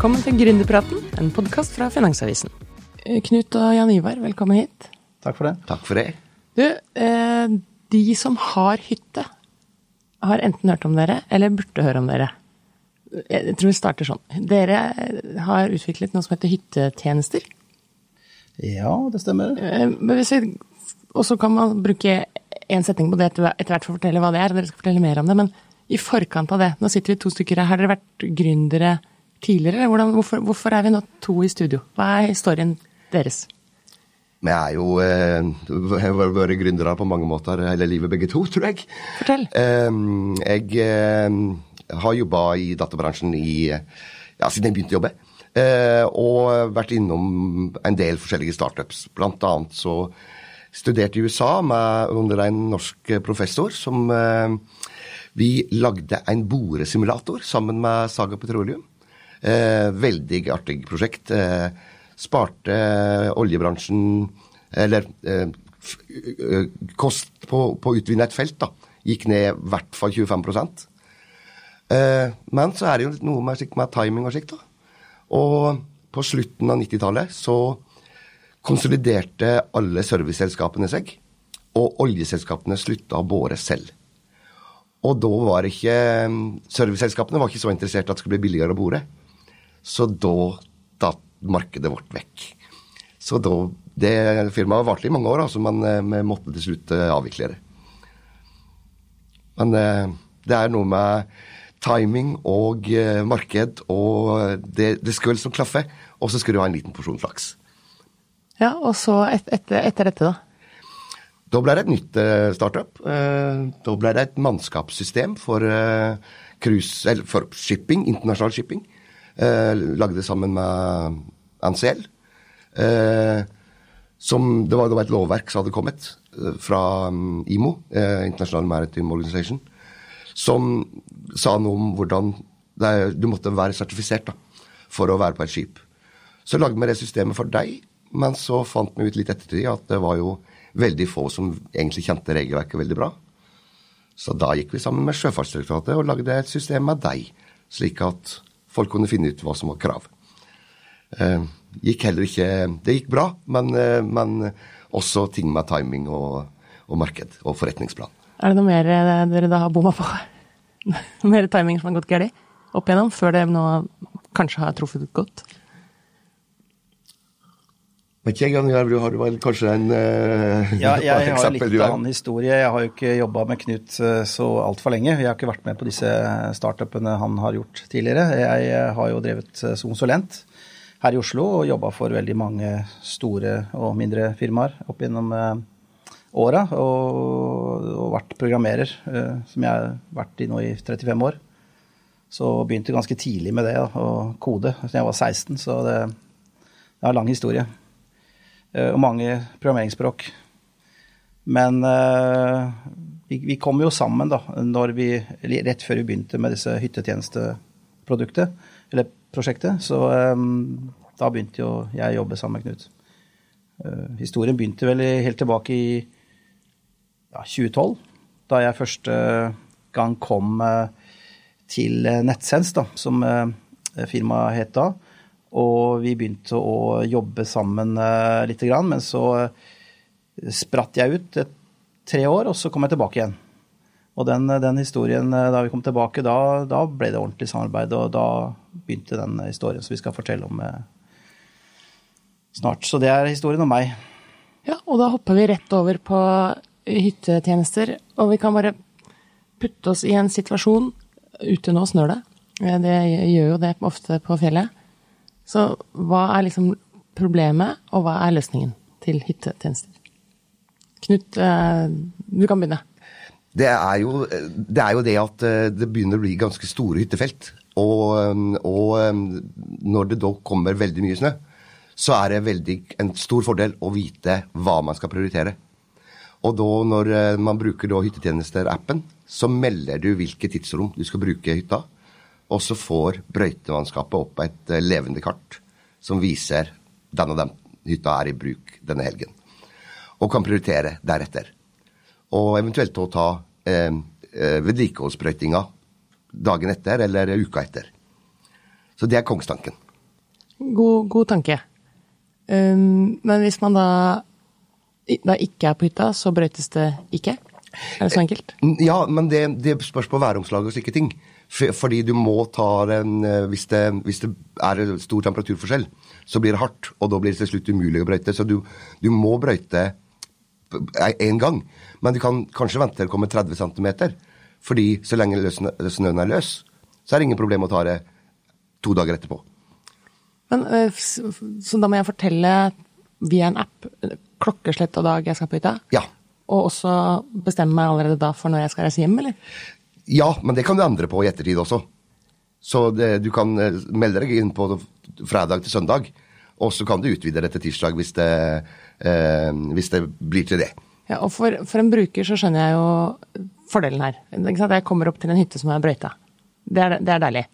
Velkommen til Gründerpraten, en podkast fra Finansavisen. Eh, Knut og Jan Ivar, velkommen hit. Takk for det. Takk for det. Du, eh, de som har hytte, har enten hørt om dere, eller burde høre om dere. Jeg tror vi starter sånn. Dere har utviklet noe som heter hyttetjenester. Ja, det stemmer. Eh, Og så kan man bruke én setning på det etter etter hvert for å fortelle hva det er. og Dere skal fortelle mer om det. Men i forkant av det, nå sitter vi to stykker her. Har dere vært gründere tidligere? Hvordan, hvorfor, hvorfor er vi nå to i studio? Hva er historien deres? Vi er jo eh, vært gründere på mange måter hele livet, begge to, tror jeg. Fortell. Eh, jeg eh, har jobba i databransjen i, ja, siden jeg begynte å jobbe. Eh, og vært innom en del forskjellige startups. Blant annet så studerte i USA med, under en norsk professor som eh, Vi lagde en boresimulator sammen med Saga Petroleum. Eh, veldig artig prosjekt. Eh, sparte oljebransjen Eller eh, kost på, på å utvinne et felt da, gikk ned i hvert fall 25 eh, Men så er det jo noe med, med timing og slikt. da. Og på slutten av 90-tallet så konsoliderte alle serviceselskapene seg, og oljeselskapene slutta å bore selv. Og da var ikke Serviceselskapene var ikke så interessert at det skulle bli billigere å bore. Så da datt markedet vårt vekk. Så da Det firmaet varte i mange år, altså, men eh, vi måtte til slutt eh, avvikle det. Men eh, det er noe med timing og marked, og det, det skal vel som klaffe. Og så skal du ha en liten porsjon flaks. Ja, og så et, etter, etter dette, da? Da ble det et nytt startup. Da ble det et mannskapssystem for, cruise, eller for shipping, internasjonal shipping. Eh, lagde sammen med NCL. Eh, som, det var, et lovverk som hadde kommet eh, fra mm, IMO, eh, International Maritime Organization, som sa noe om hvordan er- du måtte være sertifisert da, for å være på et skip. Så lagde vi det systemet for deg, men så fant vi ut litt ettertid at det var jo veldig få som egentlig kjente regelverket veldig bra. Så da gikk vi sammen med Sjøfartsdirektoratet og lagde et system med deg, slik at folk kunne finne ut hva som var krav. Eh, gikk heller ikke Det gikk bra, men, eh, men også ting med timing og, og marked og forretningsplan. Er det noe mer eh, dere da har bomma på? Mer timing som har gått galt opp igjennom, før det nå kanskje har truffet godt? Vet ikke, Jan Jarv, du har vel kanskje en uh, Ja, jeg har eksempel litt annen historie. Jeg har jo ikke jobba med Knut eh, så altfor lenge. Jeg har ikke vært med på disse startupene han har gjort tidligere. Jeg eh, har jo drevet som konsulent her i Oslo og jobba for veldig mange store og mindre firmaer opp gjennom åra. Og, og vært programmerer, som jeg har vært i nå i 35 år. Så begynte ganske tidlig med det, å kode, da jeg var 16. Så det, det er en lang historie. Eh, og mange programmeringsspråk. Men eh, vi, vi kom jo sammen da, vi, rett før vi begynte med disse hyttetjenesteproduktet, eller prosjektet. Så eh, da begynte jo jeg å jobbe sammen med Knut. Historien begynte vel helt tilbake i ja, 2012, da jeg første gang kom til Netsense, da, som firmaet het da. Og vi begynte å jobbe sammen uh, lite grann, men så eh, spratt jeg ut et, tre år, og så kom jeg tilbake igjen. Og den, den historien, eh, da vi kom tilbake, da, da ble det ordentlig samarbeid, og da begynte den historien som vi skal fortelle om eh, snart. Så det er historien om meg. Ja, og da hopper vi rett over på hyttetjenester, og vi kan bare putte oss i en situasjon Ute nå snør det. Eh, Det gjør jo det ofte på fjellet. Så hva er liksom problemet, og hva er løsningen til hyttetjenester? Knut, eh, du kan begynne. Det er, jo, det er jo det at eh, det begynner å bli ganske store hyttefelt. Og, eh, og når det da kommer veldig mye snø, så er det veldig, en stor fordel å vite hva man skal prioritere. Og da når man bruker Hyttetjenester-appen, så melder du hvilket tidsrom du skal bruke hytta. Og så får brøytemannskapet opp et levende kart som viser den og den hytta er i bruk denne helgen. Og kan prioritere deretter. Og eventuelt å ta eh, vedlikeholdsbrøytinga dagen etter eller uka etter. Så det er kongstanken. God, god tanke. Um, men hvis man da, da ikke er på hytta, så brøytes det ikke? Er det så enkelt? Ja, men det, det spørs på væromslaget og slike ting. Fordi du må ta den hvis det, hvis det er stor temperaturforskjell, så blir det hardt. Og da blir det til slutt umulig å brøyte. Så du, du må brøyte én gang. Men du kan kanskje vente til det kommer 30 cm. Fordi så lenge snøen er løs, så er det ingen problem å ta det to dager etterpå. Men, eh, så da må jeg fortelle via en app klokkeslett og dag jeg skal på hytta? Ja. Og også bestemme meg allerede da for når jeg skal reise hjem, eller? Ja, men det kan du endre på i ettertid også. Så det, du kan eh, melde deg inn på fredag til søndag, og så kan du utvide det til tirsdag hvis det, eh, hvis det blir til det. Ja, og for, for, en bruker så skjønner jeg jo fordelen her. Jeg kommer opp til en hytte som er brøyta. Det er, det er deilig.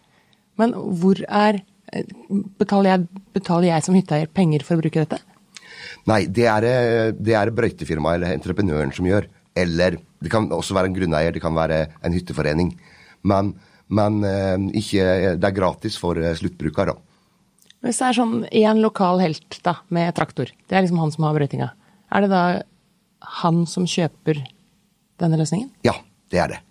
Men hvor er Betaler jeg, betaler jeg som hytteeier penger for å bruke dette? Nei, det er, det er brøytefirmaet eller entreprenøren som gjør. Eller det kan også være en grunneier, det kan være en hytteforening. Men, men eh, ikke, det er gratis for eh, sluttbruker, da. Hvis det er sånn én lokal helt da, med traktor, det er liksom han som har brøytinga, er det da han som kjøper denne løsningen? Ja, det er det.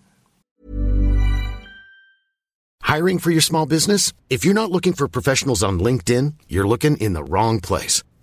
Hiring for your small business? If you're not looking for professionals on LinkedIn, you're looking in the wrong place.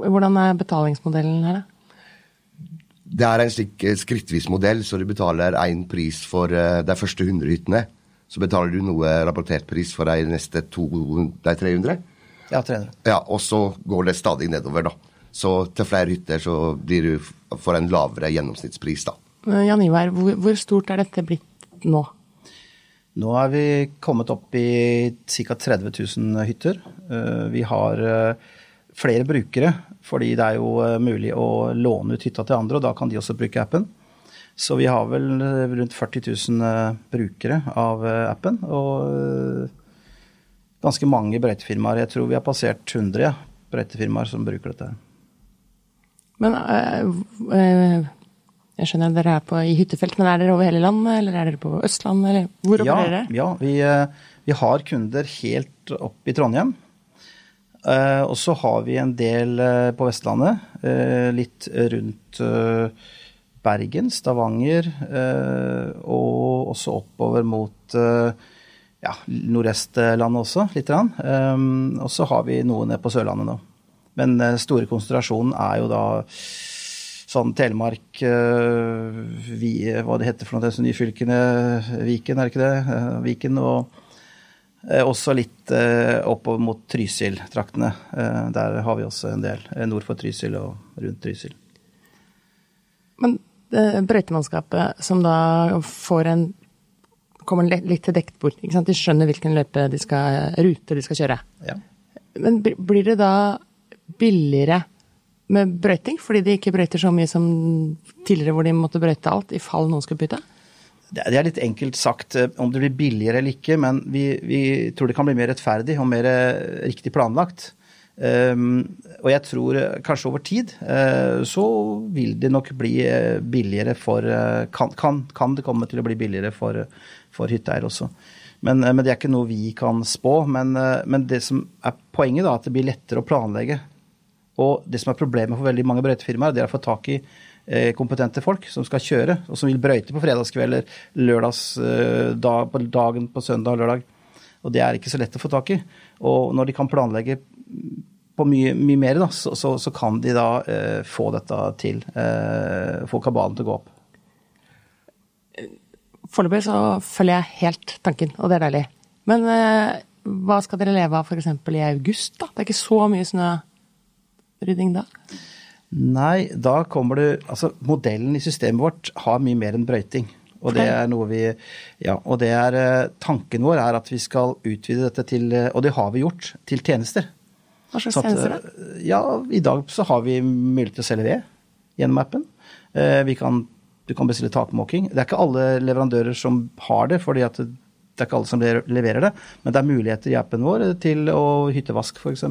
Hvordan er betalingsmodellen her, da? Det er en slik eh, skrittvis modell, så du betaler én pris for uh, de første 100 hyttene. Så betaler du noe rapportert pris for de neste to, de 300. Ja, 300. Ja, Og så går det stadig nedover, da. Så til flere hytter så blir du for en lavere gjennomsnittspris, da. Jan Ivar, hvor, hvor stort er dette blitt nå? Nå er vi kommet opp i ca. 30 000 hytter. Vi har flere brukere, fordi det er jo eh, mulig å låne ut hytta til andre, og da kan de også bruke appen. Så vi har vel eh, rundt 40 000 eh, brukere av appen, og ganske mange brøytefirmaer. Jeg tror vi har passert 100 ja, brøytefirmaer som bruker dette. Men jeg skjønner at dere er på, i hyttefelt, men er dere over hele landet, eller er dere på Østlandet, eller hvor ja, opererer dere? Ja, vi, vi har kunder helt opp i Trondheim. Uh, og så har vi en del uh, på Vestlandet. Uh, litt rundt Bergen, Stavanger, og også oppover mot ja, Nordvestlandet også, litt. grann. og så har vi noe ned på Sørlandet nå. Men store konsentrasjonen er jo da sånn Telemark vi, Hva det heter for noe, disse nye fylkene. Viken, er det ikke det? Viken og Eh, også litt eh, oppover mot Trysil-traktene. Eh, der har vi også en del. Nord for Trysil og rundt Trysil. Men brøytemannskapet som da får en kommer litt til dekt bord. De skjønner hvilken løype de skal, rute de skal kjøre. Ja. Men blir det da billigere med brøyting, fordi de ikke brøyter så mye som tidligere hvor de måtte brøyte alt i fall noen skulle bytte? Det er litt enkelt sagt eh, om det blir billigere eller ikke, men vi, vi tror det kan bli mer rettferdig og mer eh, riktig planlagt. Um, og jeg tror kanskje over tid uh, så vil det nok bli billigere for uh, kan, kan, kan, det komme til å bli billigere for, for hytteeiere også. Men, uh, men, det er ikke noe vi kan spå. Men, men det som er poenget, da, at det blir lettere å planlegge. Og det som er problemet for veldig mange brøytefirmaer, det er å få tak i Eh, kompetente folk som skal kjøre, og som vil brøyte på fredagskvelder, lørdags, eh, dag, på dagen på søndag og lørdag. Og det er ikke så lett å få tak i. Og når de kan planlegge på mye, mye mer, da, så, så, så, kan de da eh, få dette til. Eh, få kabalen til å gå opp. Foreløpig så følger jeg helt tanken, og det er deilig. Men eh, hva skal dere leve av f.eks. i august? da? Det er ikke så mye snørydding da? Nei, da kommer du Altså, modellen i systemet vårt har mye mer enn brøyting. Og det er noe vi Ja, og det er eh, Tanken vår er at vi skal utvide dette til eh, Og det har vi gjort, til tjenester. Hva slags sånn tjenester, da? Eh, ja, i dag så har vi mulighet til å selge ved gjennom appen. Vi kan, du kan bestille takmåking. Det er ikke alle leverandører som har det, fordi at det er ikke alle som leverer det. Men det er muligheter i appen vår til å hyttevask, f.eks.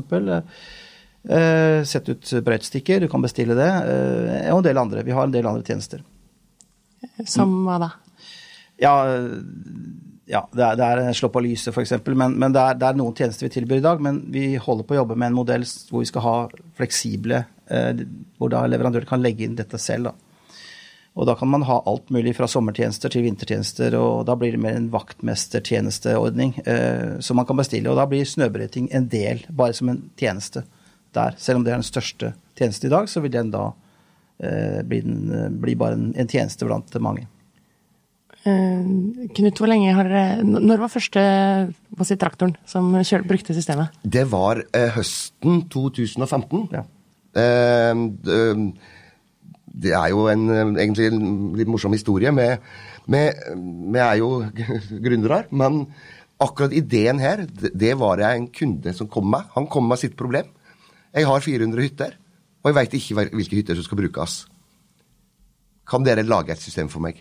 Uh, Sett ut brøytestikker, du kan bestille det. Uh, og en del andre. Vi har en del andre tjenester. Som hva da? Ja, ja det, er, det er slå på lyset f.eks. Men, men det, er, det, er, noen tjenester vi tilbyr i dag. Men vi holder på å jobbe med en modell hvor vi skal ha fleksible uh, Hvor da leverandører kan legge inn dette selv. da. Og da kan man ha alt mulig fra sommertjenester til vintertjenester, og da blir det mer en vaktmestertjenesteordning som man kan bestille. Og da blir snøbrøyting en del, bare som en tjeneste der. Selv om det er den største tjenesten i dag, så vil den da eh, bli, den, bli, bare en, en, tjeneste blant mange. Uh, Knut, hvor lenge har dere Når var første hva si, traktoren som kjør, brukte systemet? Det var uh, høsten 2015. Ja. Uh, det er jo en, egentlig en litt morsom historie. Vi er jo gründere, men akkurat ideen her, det, det var jeg en kunde som kom med. Han kom med sitt problem. Jeg har 400 hytter, og jeg veit ikke hvilke hytter som skal brukes. Kan dere lage et system for meg?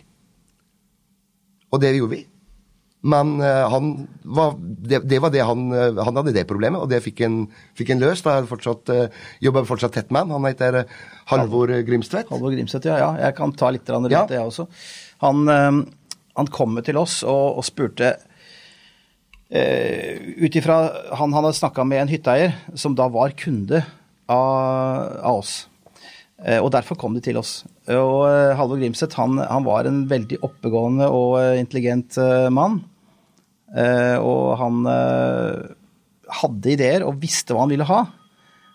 Og det gjorde vi. Men han var, det, det, var det han, uh, han hadde det problemet, og det fikk en, fikk en løst. Jeg fortsatt, uh, jobber fortsatt tett med han. Han heter Halvor Grimstvedt. Halvor Grimstvedt, ja, ja. Jeg kan ta litt rundt ja. det, jeg også. Han, han kom til oss og, og spurte Ut ifra han, hadde snakka med en hytteeier som da var kunde av, av oss. Uh, og derfor kom de til oss. Og uh, Halvor Grimseth han, han, var en veldig oppegående og intelligent mann. og han hadde ideer og visste hva han ville ha.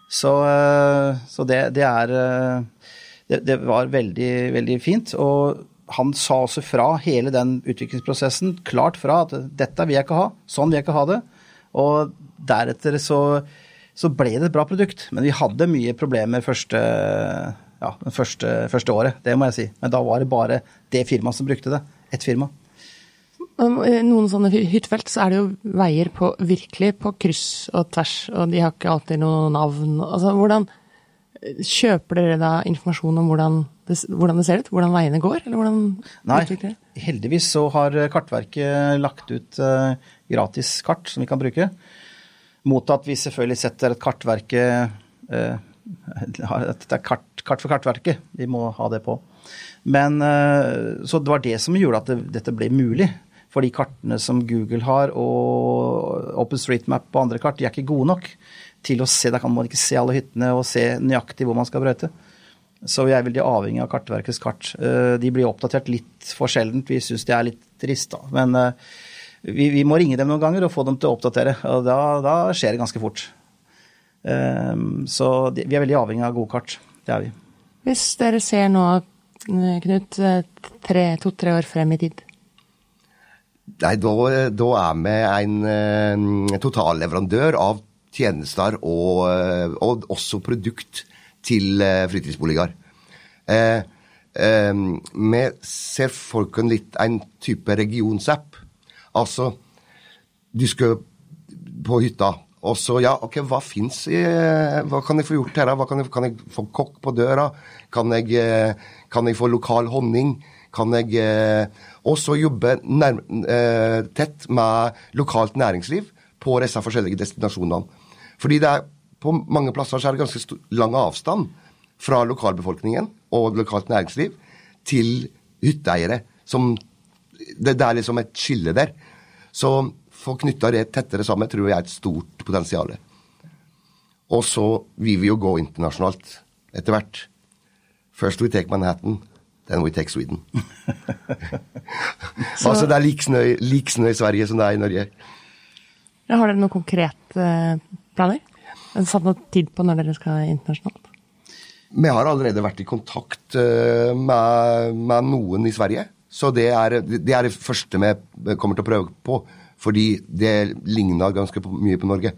Så, så det, det, er det, det, var veldig, veldig fint. Og han sa også fra hele den utviklingsprosessen klart fra at dette vil jeg ikke ha, sånn vil jeg ikke ha det. Og deretter så, så ble det et bra produkt. Men vi hadde mye problemer første, ja, første, første, året, det må jeg si. Men da var det bare det firmaet som brukte det. Ett firma. Noen sånne hyttefelt så er det jo veier på virkelig på kryss og tvers, og de har ikke alltid noe navn. Altså, hvordan Kjøper dere da informasjon om hvordan det, hvordan det, ser ut? Hvordan veiene går? Eller hvordan Nei, heldigvis så har Kartverket lagt ut uh, gratis kart som vi kan bruke. Mot at vi selvfølgelig setter et kartverke uh, Det er kart, kart, for Kartverket. Vi må ha det på. Men Så det var det som gjorde at det, dette ble mulig. For de kartene som Google har, og OpenStreetMap og andre kart, de er ikke gode nok til å se. Da kan man ikke se alle hyttene og se nøyaktig hvor man skal brøyte. Så vi er veldig avhengig av Kartverkets kart. Eh, de blir oppdatert litt for sjeldent. Vi syns det er litt trist, da. Men eh, vi, vi, må ringe dem noen ganger og få dem til å oppdatere. Og da, da skjer det ganske fort. Eh, så vi er veldig avhengig av gode kart. Det er vi. Hvis dere ser nå, Knut, to-tre år frem i tid? Nei, da, da er vi en totalleverandør av tjenester og, eh, og også produkt til eh, fritidsboliger. Eh, eh, vi ser folkene litt en type regionsapp. Altså, du skal på hytta, og så ja, ok, hva fins Hva kan jeg få gjort her? Kan jeg, kan jeg få kokk på døra? Kan jeg, kan jeg få lokal honning? kan jeg Og også jobbe nær, eh, tett med lokalt næringsliv på disse forskjellige destinasjonene. Fordi det er, på mange plasser så er det ganske lang avstand fra lokalbefolkningen og lokalt næringsliv til hytteeiere. Som, det, det er liksom et skille der. Så få knytta det tettere sammen tror jeg er et stort potensial. Og så vil vi jo gå internasjonalt etter hvert. First we take Manhattan, then we take Sweden. altså det er lik snø, i Sverige som det er i Norge. Har dere noen konkrete eh, planer? Satt noe tid på når dere skal internasjonalt? Vi har allerede vært i kontakt uh, med, med, noen i Sverige. Så det er, det er, det første vi kommer til å prøve på. Fordi det ligner ganske mye på Norge.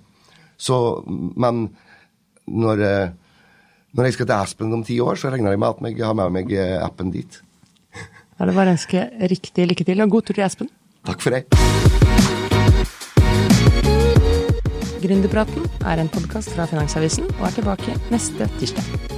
Så, men når, uh, når jeg skal til Aspen om ti år, så regner jeg med at jeg har med meg eh, appen dit. Da er det bare å ønske riktig lykke til, og god tur til Aspen. Takk for det. Gründerpraten er en podkast fra Finansavisen og er tilbake neste tirsdag.